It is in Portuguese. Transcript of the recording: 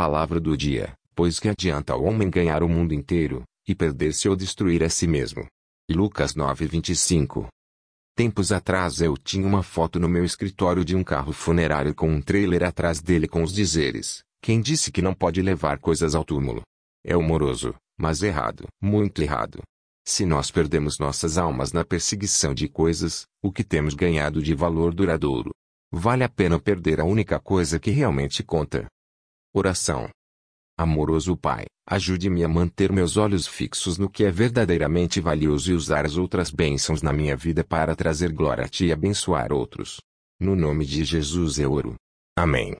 Palavra do dia, pois que adianta ao homem ganhar o mundo inteiro, e perder-se ou destruir a si mesmo. Lucas 9:25 Tempos atrás eu tinha uma foto no meu escritório de um carro funerário com um trailer atrás dele com os dizeres, quem disse que não pode levar coisas ao túmulo? É humoroso, mas errado, muito errado. Se nós perdemos nossas almas na perseguição de coisas, o que temos ganhado de valor duradouro? Vale a pena perder a única coisa que realmente conta. Oração. Amoroso Pai, ajude-me a manter meus olhos fixos no que é verdadeiramente valioso e usar as outras bênçãos na minha vida para trazer glória a Ti e abençoar outros. No nome de Jesus eu oro. Amém.